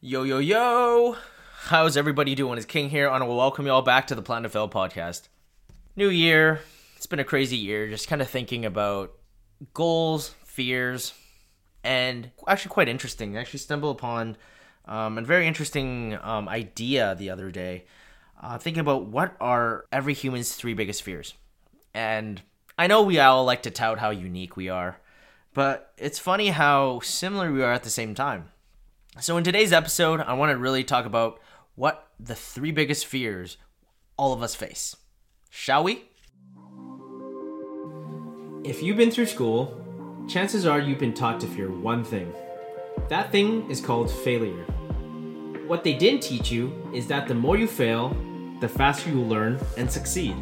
Yo, yo, yo! How's everybody doing? It's King here, and I will welcome you all back to the Plan to Fail podcast. New year. It's been a crazy year, just kind of thinking about goals, fears, and actually quite interesting. I actually stumbled upon um, a very interesting um, idea the other day, uh, thinking about what are every human's three biggest fears. And I know we all like to tout how unique we are, but it's funny how similar we are at the same time. So, in today's episode, I want to really talk about what the three biggest fears all of us face. Shall we? If you've been through school, chances are you've been taught to fear one thing. That thing is called failure. What they didn't teach you is that the more you fail, the faster you learn and succeed.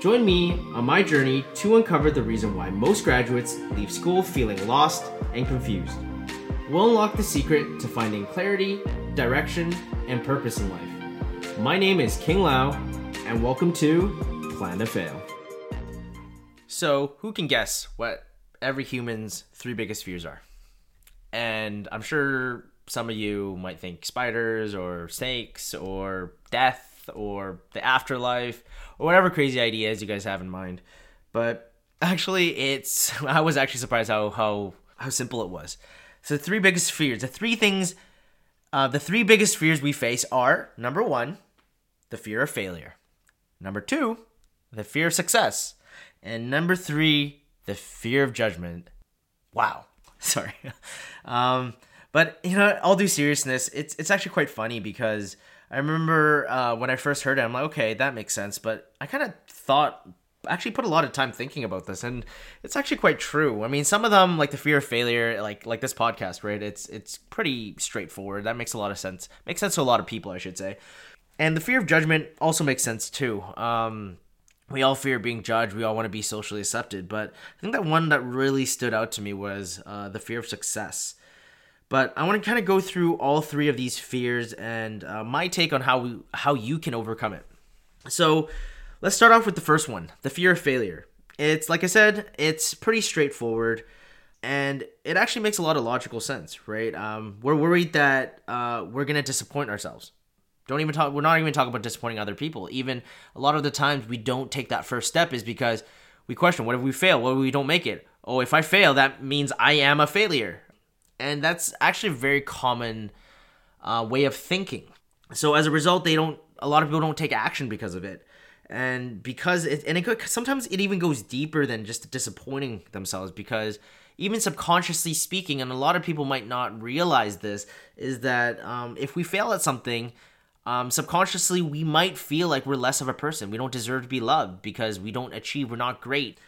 Join me on my journey to uncover the reason why most graduates leave school feeling lost and confused. We'll unlock the secret to finding clarity, direction, and purpose in life. My name is King Lau, and welcome to Plan to Fail. So, who can guess what every human's three biggest fears are? And I'm sure some of you might think spiders or snakes or death or the afterlife or whatever crazy ideas you guys have in mind. But actually, it's I was actually surprised how how how simple it was. So the three biggest fears, the three things, uh, the three biggest fears we face are number one, the fear of failure. Number two, the fear of success. And number three, the fear of judgment. Wow. Sorry. um, but you know, all due seriousness, it's it's actually quite funny because I remember uh, when I first heard it, I'm like, okay, that makes sense. But I kind of thought actually put a lot of time thinking about this and it's actually quite true. I mean some of them like the fear of failure like like this podcast right? It's it's pretty straightforward. That makes a lot of sense. Makes sense to a lot of people i should say. And the fear of judgment also makes sense too. Um we all fear being judged. We all want to be socially accepted. But i think that one that really stood out to me was uh, the fear of success. But i want to kind of go through all three of these fears and uh, my take on how we how you can overcome it. So Let's start off with the first one the fear of failure. It's, like I said, it's pretty straightforward and it actually makes a lot of logical sense, right? Um, we're worried that uh, we're going to disappoint ourselves. Don't even talk, we're not even talking about disappointing other people. Even a lot of the times we don't take that first step is because we question what if we fail? What if we don't make it? Oh, if I fail, that means I am a failure. And that's actually a very common uh, way of thinking. So as a result, they don't, a lot of people don't take action because of it and because it and it could, sometimes it even goes deeper than just disappointing themselves because even subconsciously speaking and a lot of people might not realize this is that um, if we fail at something um, subconsciously we might feel like we're less of a person. We don't deserve to be loved because we don't achieve we're not great.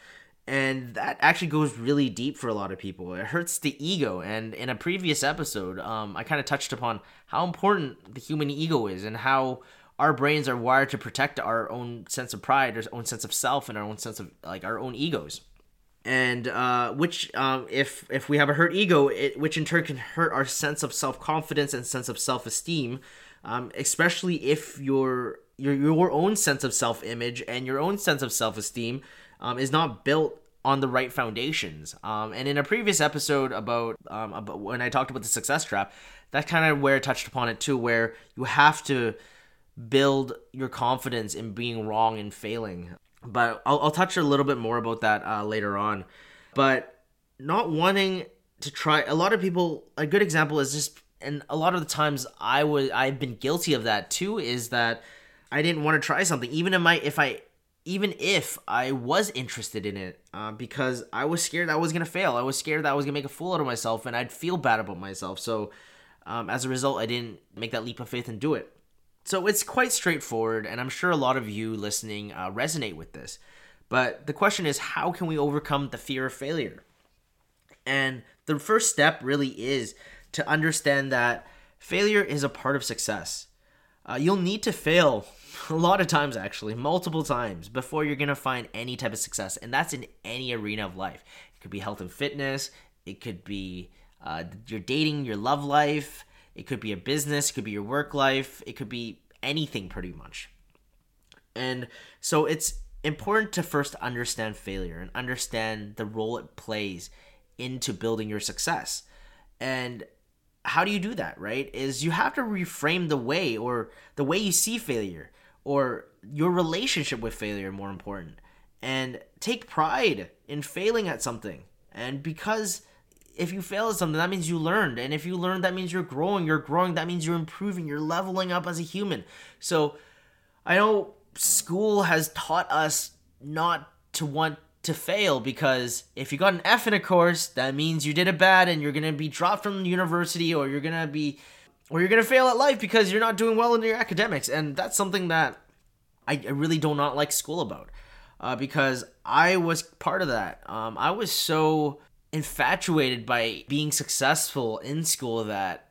And that actually goes really deep for a lot of people. It hurts the ego. And in a previous episode um, i kind of touched upon how important the human ego is and how our brains are wired to protect our own sense of pride, our own sense of self, and our own sense of like our own egos. And uh, which, um, if if we have a hurt ego, it, which in turn can hurt our sense of self confidence and sense of self esteem, um, especially if your your your own sense of self image and your own sense of self esteem um, is not built on the right foundations. Um, and in a previous episode about, um, about when I talked about the success trap, that kind of where I touched upon it too, where you have to build your confidence in being wrong and failing. But I'll, I'll touch a little bit more about that uh, later on. But not wanting to try, a lot of people, a good example is just, and a lot of the times I would, I've been guilty of that too, is that I didn't want to try something, even if my, if I, even if I was interested in it, uh, because I was scared that I was gonna fail. I was scared that I was gonna make a fool out of myself, and I'd feel bad about myself. So, um, as a result, I didn't make that leap of faith and do it. So it's quite straightforward, and I'm sure a lot of you listening uh, resonate with this. But the question is, how can we overcome the fear of failure? And the first step really is to understand that failure is a part of success. Uh, you'll need to fail a lot of times, actually, multiple times, before you're going to find any type of success. And that's in any arena of life. It could be health and fitness, it could be uh, your dating, your love life, it could be a business, it could be your work life, it could be anything pretty much. And so it's important to first understand failure and understand the role it plays into building your success. And how do you do that, right? Is you have to reframe the way or the way you see failure or your relationship with failure, more important, and take pride in failing at something. And because if you fail at something, that means you learned. And if you learned, that means you're growing. You're growing, that means you're improving. You're leveling up as a human. So I know school has taught us not to want to fail because if you got an F in a course, that means you did it bad and you're gonna be dropped from the university or you're gonna be or you're gonna fail at life because you're not doing well in your academics. And that's something that I, really do not like school about. Uh, because I was part of that. Um, I was so infatuated by being successful in school that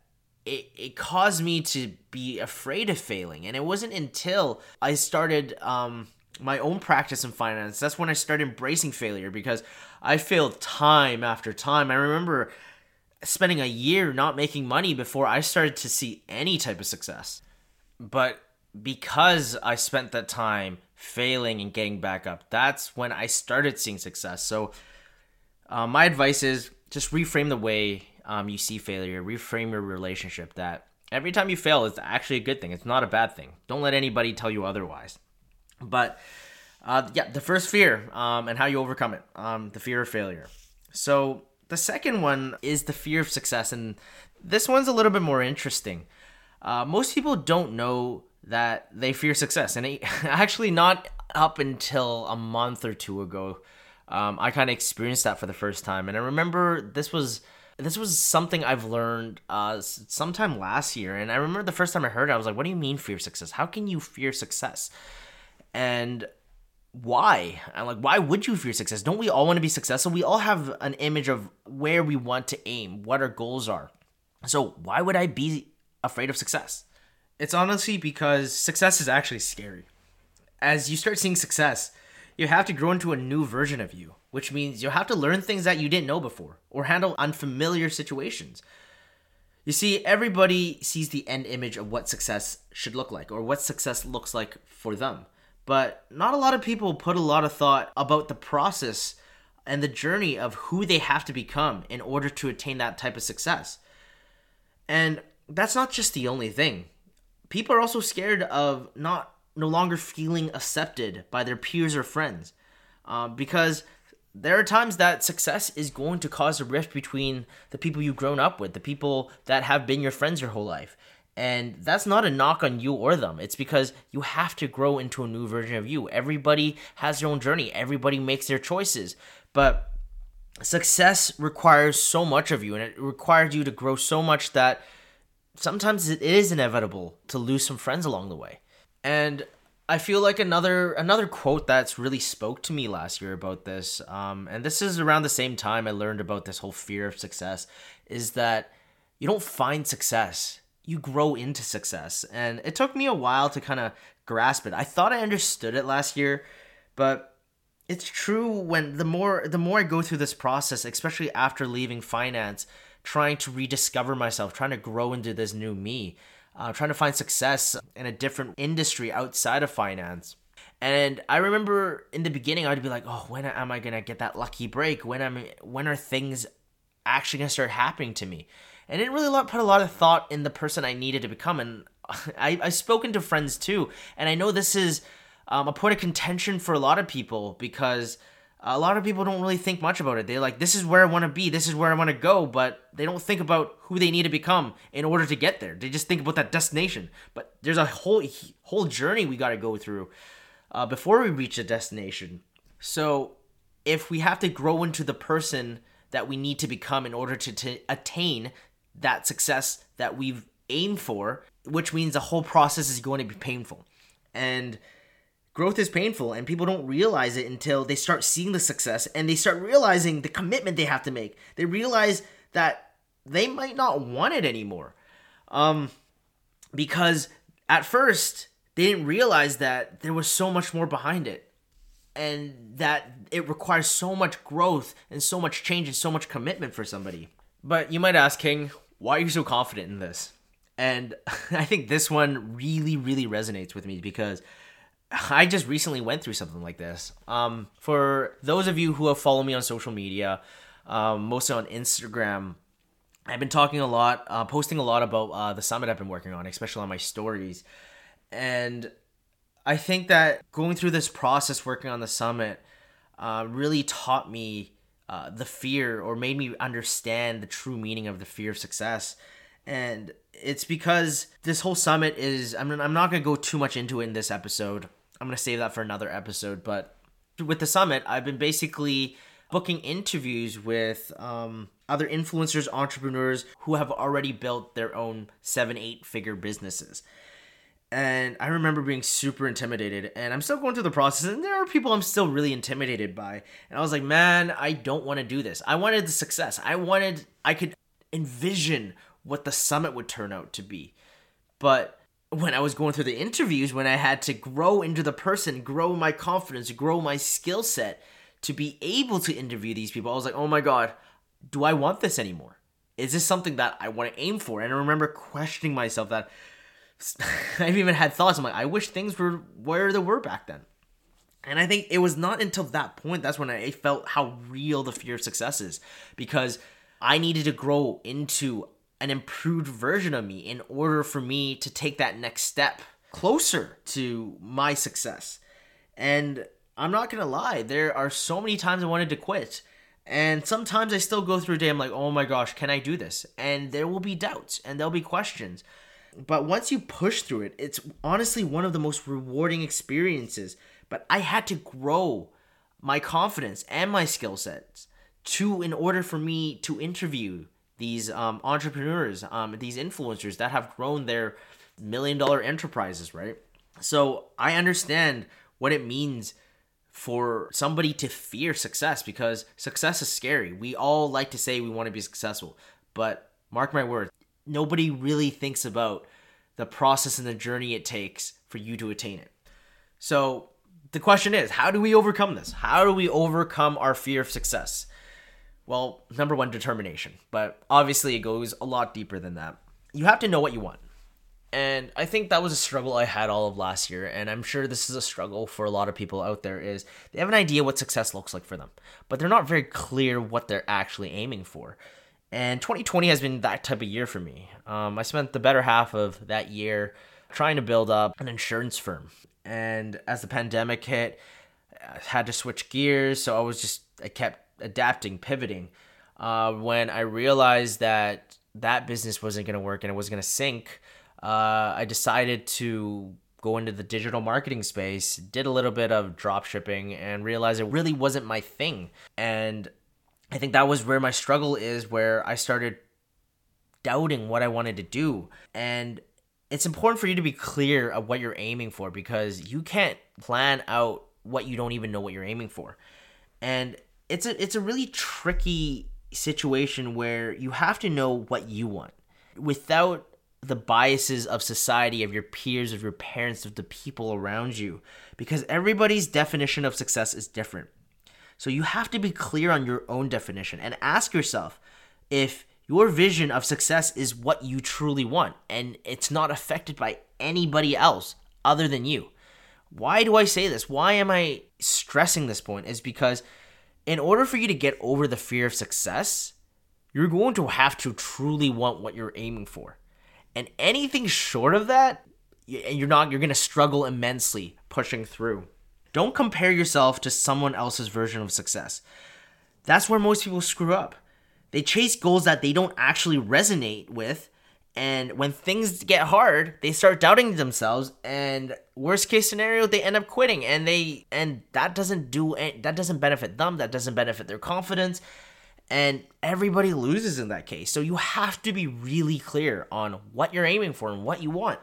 it, it caused me to be afraid of failing. And it wasn't until I started um, my own practice in finance that's when I started embracing failure because I failed time after time. I remember spending a year not making money before I started to see any type of success. But because I spent that time failing and getting back up, that's when I started seeing success. So, uh, my advice is just reframe the way um, you see failure, reframe your relationship that every time you fail, it's actually a good thing. It's not a bad thing. Don't let anybody tell you otherwise. But uh, yeah, the first fear um, and how you overcome it um, the fear of failure. So, the second one is the fear of success. And this one's a little bit more interesting. Uh, most people don't know that they fear success. And it, actually, not up until a month or two ago, um, I kind of experienced that for the first time. And I remember this was this was something I've learned uh, sometime last year. And I remember the first time I heard it, I was like, "What do you mean fear success? How can you fear success?" And why? I'm like, why would you fear success? Don't we all want to be successful? We all have an image of where we want to aim, what our goals are. So why would I be afraid of success? It's honestly because success is actually scary. As you start seeing success, you have to grow into a new version of you, which means you'll have to learn things that you didn't know before or handle unfamiliar situations. You see, everybody sees the end image of what success should look like or what success looks like for them. But not a lot of people put a lot of thought about the process and the journey of who they have to become in order to attain that type of success. And that's not just the only thing people are also scared of not no longer feeling accepted by their peers or friends uh, because there are times that success is going to cause a rift between the people you've grown up with the people that have been your friends your whole life. And that's not a knock on you or them. It's because you have to grow into a new version of you. Everybody has their own journey. Everybody makes their choices. But success requires so much of you and it requires you to grow so much that sometimes it is inevitable to lose some friends along the way. And I feel like another another quote that's really spoke to me last year about this, um, and this is around the same time I learned about this whole fear of success, is that you don't find success, you grow into success. And it took me a while to kind of grasp it. I thought I understood it last year, but it's true when the more the more I go through this process, especially after leaving finance, trying to rediscover myself, trying to grow into this new me, uh, trying to find success in a different industry outside of finance. And I remember in the beginning, I'd be like, "Oh, when am I gonna get that lucky break? When am when are things actually gonna start happening to me?" And I didn't really put a lot of thought in the person I needed to become. And I, I've spoken to friends too, and I know this is um, a point of contention for a lot of people because a lot of people don't really think much about it. They're like, this is where I want to be, this is where I want to go, but they don't think about who they need to become in order to get there. They just think about that destination. But there's a whole whole journey we got to go through uh, before we reach the destination. So if we have to grow into the person that we need to become in order to, to attain that success that we've aimed for, which means the whole process is going to be painful. And growth is painful and people don't realize it until they start seeing the success and they start realizing the commitment they have to make. They realize that they might not want it anymore. Um because at first they didn't realize that there was so much more behind it and that it requires so much growth and so much change and so much commitment for somebody. But you might ask king why are you so confident in this? And i think this one really really resonates with me because I just recently went through something like this. Um, for those of you who have followed me on social media, um, mostly on Instagram, I've been talking a lot, uh, posting a lot about uh, the summit I've been working on, especially on my stories. And I think that going through this process, working on the summit, uh, really taught me uh, the fear or made me understand the true meaning of the fear of success. And it's because this whole summit is, I mean, I'm not going to go too much into it in this episode. I'm going to save that for another episode. But with the summit, I've been basically booking interviews with um, other influencers, entrepreneurs who have already built their own seven, eight figure businesses. And I remember being super intimidated, and I'm still going through the process, and there are people I'm still really intimidated by. And I was like, man, I don't want to do this. I wanted the success. I wanted, I could envision what the summit would turn out to be. But when I was going through the interviews, when I had to grow into the person, grow my confidence, grow my skill set to be able to interview these people, I was like, oh my God, do I want this anymore? Is this something that I want to aim for? And I remember questioning myself that I've even had thoughts. I'm like, I wish things were where they were back then. And I think it was not until that point that's when I felt how real the fear of success is because I needed to grow into an improved version of me in order for me to take that next step closer to my success. And I'm not gonna lie, there are so many times I wanted to quit. And sometimes I still go through a day, I'm like, oh my gosh, can I do this? And there will be doubts and there'll be questions. But once you push through it, it's honestly one of the most rewarding experiences. But I had to grow my confidence and my skill sets to in order for me to interview these um, entrepreneurs, um, these influencers that have grown their million dollar enterprises, right? So I understand what it means for somebody to fear success because success is scary. We all like to say we want to be successful, but mark my words, nobody really thinks about the process and the journey it takes for you to attain it. So the question is, how do we overcome this? How do we overcome our fear of success? Well, number one, determination, but obviously it goes a lot deeper than that. You have to know what you want. And I think that was a struggle I had all of last year, and I'm sure this is a struggle for a lot of people out there is they have an idea what success looks like for them, but they're not very clear what they're actually aiming for. And 2020 has been that type of year for me. Um, I spent the better half of that year trying to build up an insurance firm. And as the pandemic hit, I had to switch gears. So I was just, I kept adapting, pivoting. Uh, when I realized that that business wasn't going to work and it was going to sink, uh, I decided to go into the digital marketing space, did a little bit of drop shipping, and realized it really wasn't my thing. And I think that was where my struggle is, where I started doubting what I wanted to do. And it's important for you to be clear of what you're aiming for because you can't plan out what you don't even know what you're aiming for. And it's a it's a really tricky situation where you have to know what you want without the biases of society, of your peers, of your parents, of the people around you, because everybody's definition of success is different. So you have to be clear on your own definition and ask yourself if your vision of success is what you truly want and it's not affected by anybody else other than you. Why do I say this? Why am I stressing this point? Is because in order for you to get over the fear of success, you're going to have to truly want what you're aiming for. And anything short of that, you're not you're going to struggle immensely pushing through. Don't compare yourself to someone else's version of success. That's where most people screw up. They chase goals that they don't actually resonate with, and when things get hard, they start doubting themselves and worst case scenario they end up quitting and they and that doesn't do that doesn't benefit them, that doesn't benefit their confidence and everybody loses in that case. So you have to be really clear on what you're aiming for and what you want.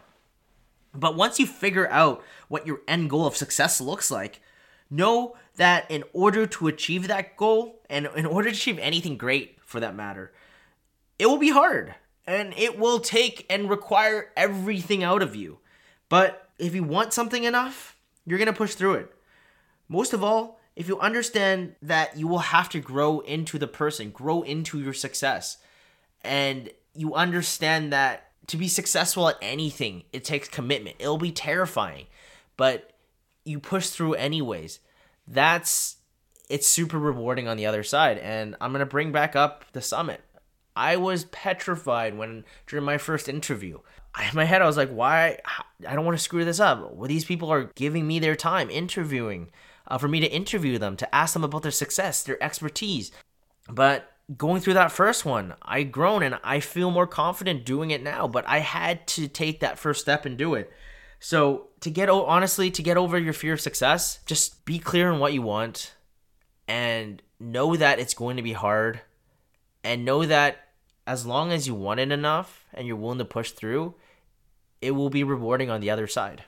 But once you figure out what your end goal of success looks like, know that in order to achieve that goal, and in order to achieve anything great for that matter, it will be hard and it will take and require everything out of you. But if you want something enough, you're going to push through it. Most of all, if you understand that you will have to grow into the person, grow into your success, and you understand that to be successful at anything, it takes commitment. It'll be terrifying, but you push through anyways. That's it's super rewarding on the other side. And I'm going to bring back up the summit. I was petrified when during my first interview. In my head, I was like, why? I don't want to screw this up. Well, these people are giving me their time interviewing uh, for me to interview them, to ask them about their success, their expertise. But going through that first one, I grown and I feel more confident doing it now. But I had to take that first step and do it. So to get honestly to get over your fear of success, just be clear on what you want, and know that it's going to be hard, and know that as long as you want it enough and you're willing to push through, it will be rewarding on the other side.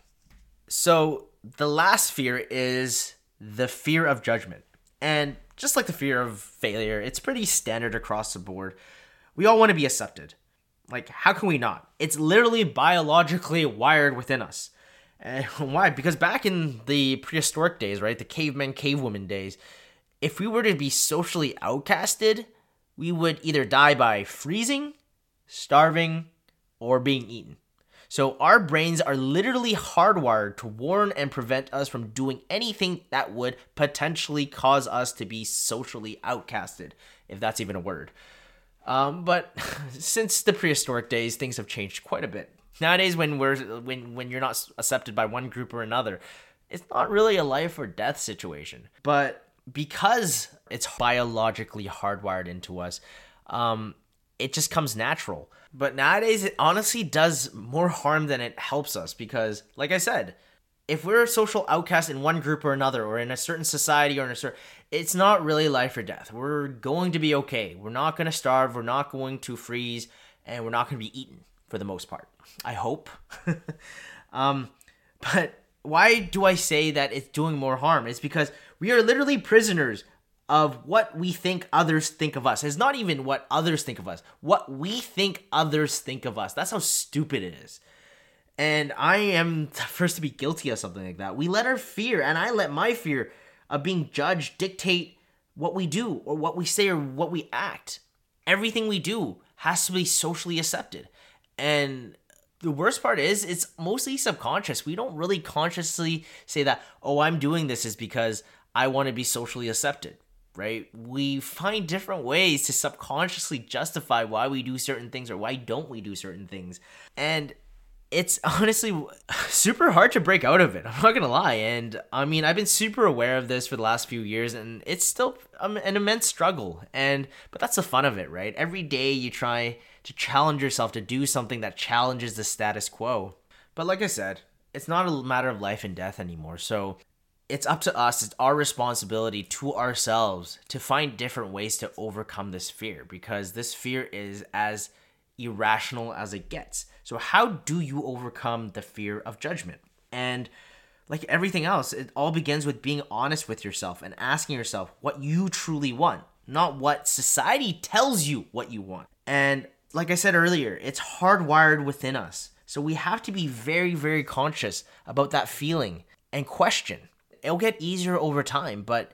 So the last fear is the fear of judgment. And just like the fear of failure, it's pretty standard across the board. We all want to be accepted. Like, how can we not? It's literally biologically wired within us. And why? Because back in the prehistoric days, right, the cavemen, cavewoman days, if we were to be socially outcasted, we would either die by freezing, starving, or being eaten. So our brains are literally hardwired to warn and prevent us from doing anything that would potentially cause us to be socially outcasted, if that's even a word. Um, but since the prehistoric days, things have changed quite a bit. Nowadays, when we're when when you're not accepted by one group or another, it's not really a life or death situation. But because it's biologically hardwired into us, um, it just comes natural. But nowadays, it honestly does more harm than it helps us because, like I said, if we're a social outcast in one group or another, or in a certain society or in a certain, it's not really life or death. We're going to be okay. We're not going to starve. We're not going to freeze, and we're not going to be eaten for the most part. I hope. um, but why do I say that it's doing more harm? It's because we are literally prisoners of what we think others think of us. It's not even what others think of us. What we think others think of us. That's how stupid it is. And I am the first to be guilty of something like that. We let our fear, and I let my fear of being judged dictate what we do or what we say or what we act. Everything we do has to be socially accepted. And the worst part is it's mostly subconscious. We don't really consciously say that, oh, I'm doing this is because I want to be socially accepted right? We find different ways to subconsciously justify why we do certain things or why don't we do certain things. And it's honestly super hard to break out of it. I'm not gonna lie, and I mean I've been super aware of this for the last few years, and it's still um, an immense struggle. And but that's the fun of it, right? Every day you try to challenge yourself to do something that challenges the status quo. But like I said, it's not a matter of life and death anymore. So it's up to us, it's our responsibility to ourselves to find different ways to overcome this fear because this fear is as irrational as it gets. So, how do you overcome the fear of judgment? And like everything else, it all begins with being honest with yourself and asking yourself what you truly want, not what society tells you what you want. And like I said earlier, it's hardwired within us. So we have to be very, very conscious about that feeling and question it'll get easier over time, but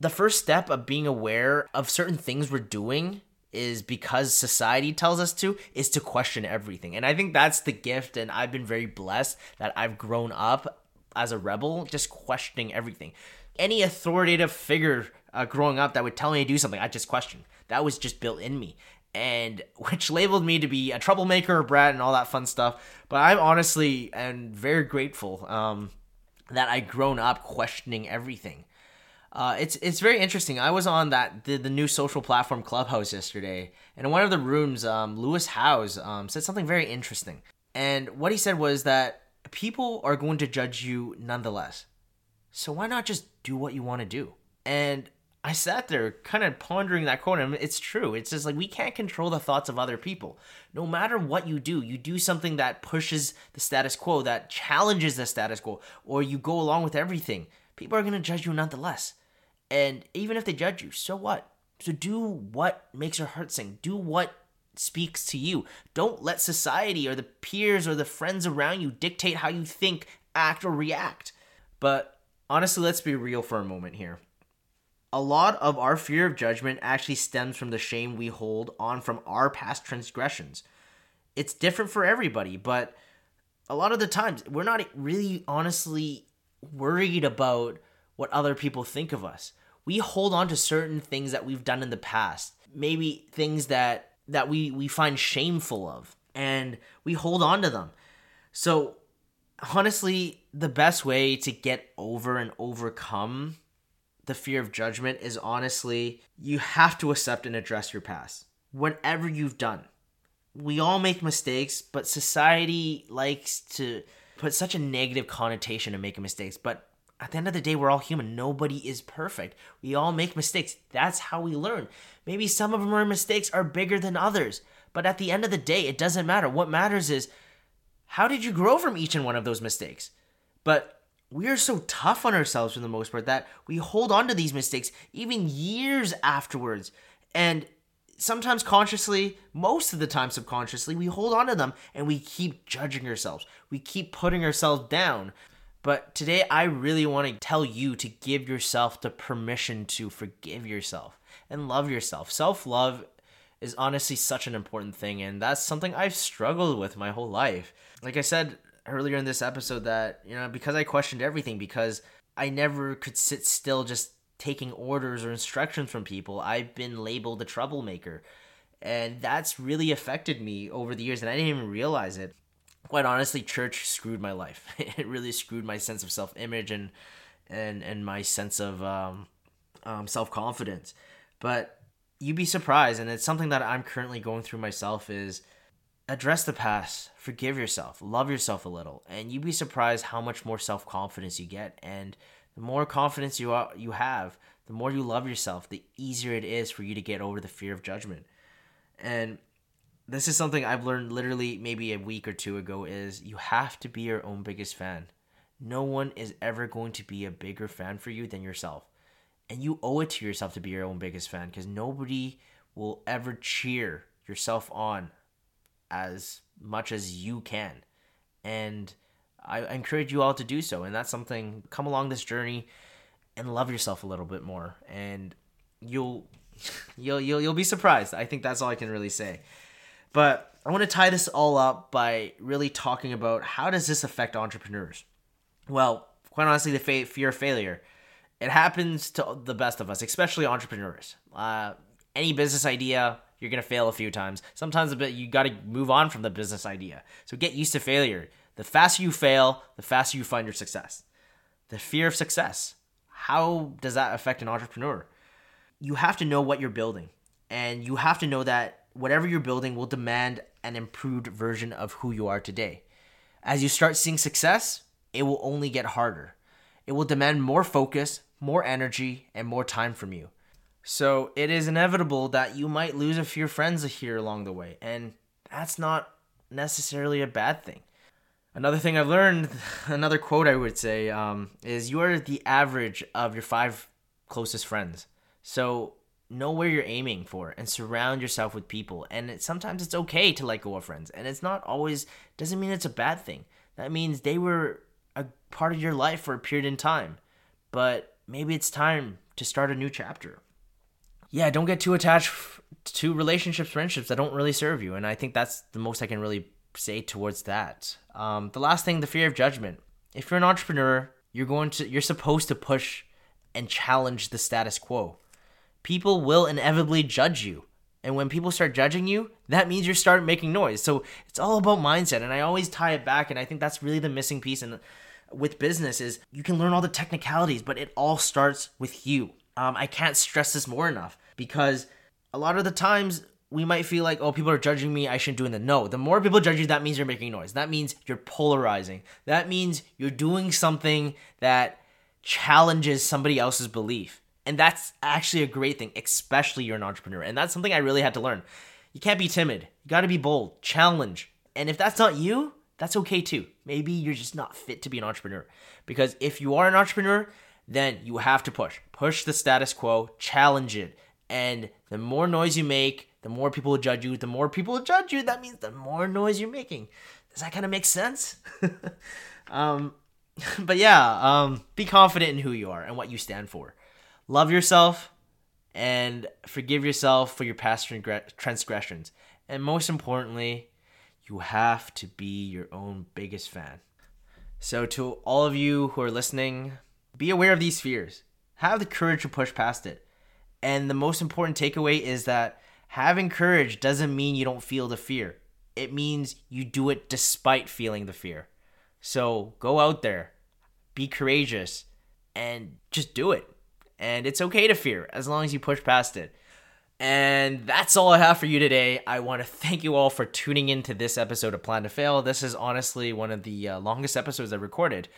the first step of being aware of certain things we're doing is because society tells us to is to question everything. And I think that's the gift and I've been very blessed that I've grown up as a rebel just questioning everything. Any authoritative figure uh, growing up that would tell me to do something, I just question. That was just built in me. And which labeled me to be a troublemaker, brat, and all that fun stuff. But I'm honestly and very grateful um, that I grown up questioning everything. Uh, it's it's very interesting. I was on that the, the new social platform Clubhouse yesterday, and in one of the rooms, um, Lewis Howes um, said something very interesting. And what he said was that people are going to judge you nonetheless. So why not just do what you want to do? And I sat there kind of pondering that quote, and it's true. It's just like we can't control the thoughts of other people. No matter what you do, you do something that pushes the status quo, that challenges the status quo, or you go along with everything. People are going to judge you nonetheless. And even if they judge you, so what? So do what makes your heart sing. Do what speaks to you. Don't let society or the peers or the friends around you dictate how you think, act, or react. But honestly, let's be real for a moment here a lot of our fear of judgment actually stems from the shame we hold on from our past transgressions. It's different for everybody, but a lot of the times we're not really honestly worried about what other people think of us. We hold on to certain things that we've done in the past, maybe things that that we we find shameful of and we hold on to them. So honestly, the best way to get over and overcome the fear of judgment is honestly you have to accept and address your past. Whatever you've done. We all make mistakes, but society likes to put such a negative connotation to making mistakes. But at the end of the day, we're all human. Nobody is perfect. We all make mistakes. That's how we learn. Maybe some of our mistakes are bigger than others. But at the end of the day, it doesn't matter. What matters is how did you grow from each and one of those mistakes? But we are so tough on ourselves for the most part that we hold on to these mistakes even years afterwards. And sometimes consciously, most of the time subconsciously, we hold on to them and we keep judging ourselves. We keep putting ourselves down. But today, I really want to tell you to give yourself the permission to forgive yourself and love yourself. Self love is honestly such an important thing, and that's something I've struggled with my whole life. Like I said earlier in this episode, that, you know, because I questioned everything, because I never could sit still just taking orders or instructions from people, I've been labeled a troublemaker. And that's really affected me over the years, and I didn't even realize it. Quite honestly, church screwed my life. It really screwed my sense of self image and and and my sense of um, um, self confidence. But you'd be surprised, and it's something that I'm currently going through myself. Is address the past, forgive yourself, love yourself a little, and you'd be surprised how much more self confidence you get. And the more confidence you are, you have, the more you love yourself, the easier it is for you to get over the fear of judgment. And this is something I've learned literally maybe a week or two ago is you have to be your own biggest fan. No one is ever going to be a bigger fan for you than yourself. And you owe it to yourself to be your own biggest fan because nobody will ever cheer yourself on as much as you can. And I encourage you all to do so. And that's something, come along this journey and love yourself a little bit more. And you'll. You'll, you'll you'll be surprised. I think that's all I can really say. But I want to tie this all up by really talking about how does this affect entrepreneurs? Well, quite honestly, the fa- fear of failure. It happens to the best of us, especially entrepreneurs. Uh, any business idea, you're gonna fail a few times. Sometimes a bit you got to move on from the business idea. So get used to failure. The faster you fail, the faster you find your success. The fear of success. How does that affect an entrepreneur? You have to know what you're building, and you have to know that whatever you're building will demand an improved version of who you are today. As you start seeing success, it will only get harder. It will demand more focus, more energy, and more time from you. So it is inevitable that you might lose a few friends here along the way, and that's not necessarily a bad thing. Another thing I've learned, another quote I would say, um, is you are the average of your five closest friends. So know where you're aiming for and surround yourself with people. And it, sometimes it's okay to let go of friends, and it's not always doesn't mean it's a bad thing. That means they were a part of your life for a period in time, but maybe it's time to start a new chapter. Yeah, don't get too attached to relationships, friendships that don't really serve you, and I think that's the most I can really say towards that. Um, the last thing, the fear of judgment. If you're an entrepreneur, you're going to you're supposed to push and challenge the status quo people will inevitably judge you. And when people start judging you, that means you start making noise. So it's all about mindset. And I always tie it back. And I think that's really the missing piece. And with business is you can learn all the technicalities, but it all starts with you. Um, I can't stress this more enough because a lot of the times we might feel like, oh, people are judging me. I shouldn't do it. No, the more people judge you, that means you're making noise. That means you're polarizing. That means you're doing something that challenges somebody else's belief. And that's actually a great thing, especially you're an entrepreneur. And that's something I really had to learn. You can't be timid. You got to be bold, challenge. And if that's not you, that's okay too. Maybe you're just not fit to be an entrepreneur. Because if you are an entrepreneur, then you have to push. Push the status quo, challenge it. And the more noise you make, the more people will judge you. The more people will judge you, that means the more noise you're making. Does that kind of make sense? um, but yeah, um, be confident in who you are and what you stand for love yourself and forgive yourself for your past transgressions. And most importantly, you have to be your own biggest fan. So, to all of you who are listening, be aware of these fears. Have the courage to push past it. And the most important takeaway is that Having courage doesn't mean you don't feel the fear. It means you do it despite feeling the fear. So go out there, be courageous, and just do it. And it's okay to fear as long as you push past it. And that's all I have for you today. I want to thank you all for tuning into this episode of Plan to Fail. This is honestly one of the uh, longest episodes I've recorded.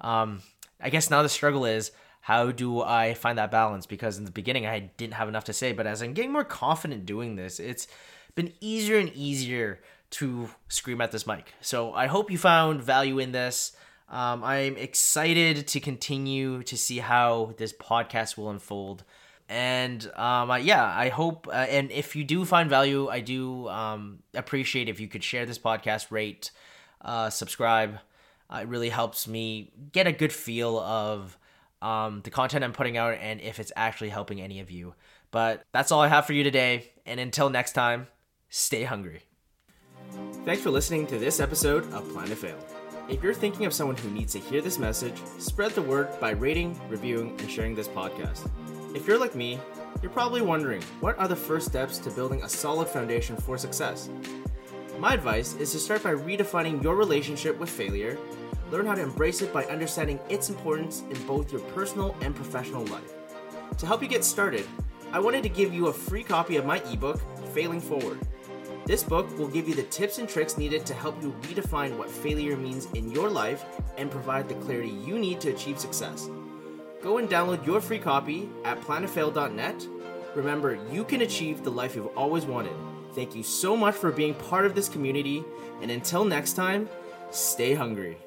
Um, I guess now the struggle is how do I find that balance? Because in the beginning I didn't have enough to say, but as I'm getting more confident doing this, it's been easier and easier to scream at this mic. So I hope you found value in this. Um, I'm excited to continue to see how this podcast will unfold. And um, uh, yeah, I hope, uh, and if you do find value, I do um, appreciate if you could share this podcast, rate, uh, subscribe. Uh, it really helps me get a good feel of um, the content I'm putting out and if it's actually helping any of you. But that's all I have for you today. And until next time, stay hungry. Thanks for listening to this episode of Plan to Fail. If you're thinking of someone who needs to hear this message, spread the word by rating, reviewing, and sharing this podcast. If you're like me, you're probably wondering what are the first steps to building a solid foundation for success? My advice is to start by redefining your relationship with failure, learn how to embrace it by understanding its importance in both your personal and professional life. To help you get started, I wanted to give you a free copy of my ebook, Failing Forward. This book will give you the tips and tricks needed to help you redefine what failure means in your life and provide the clarity you need to achieve success. Go and download your free copy at plantofail.net. Remember, you can achieve the life you've always wanted. Thank you so much for being part of this community, and until next time, stay hungry.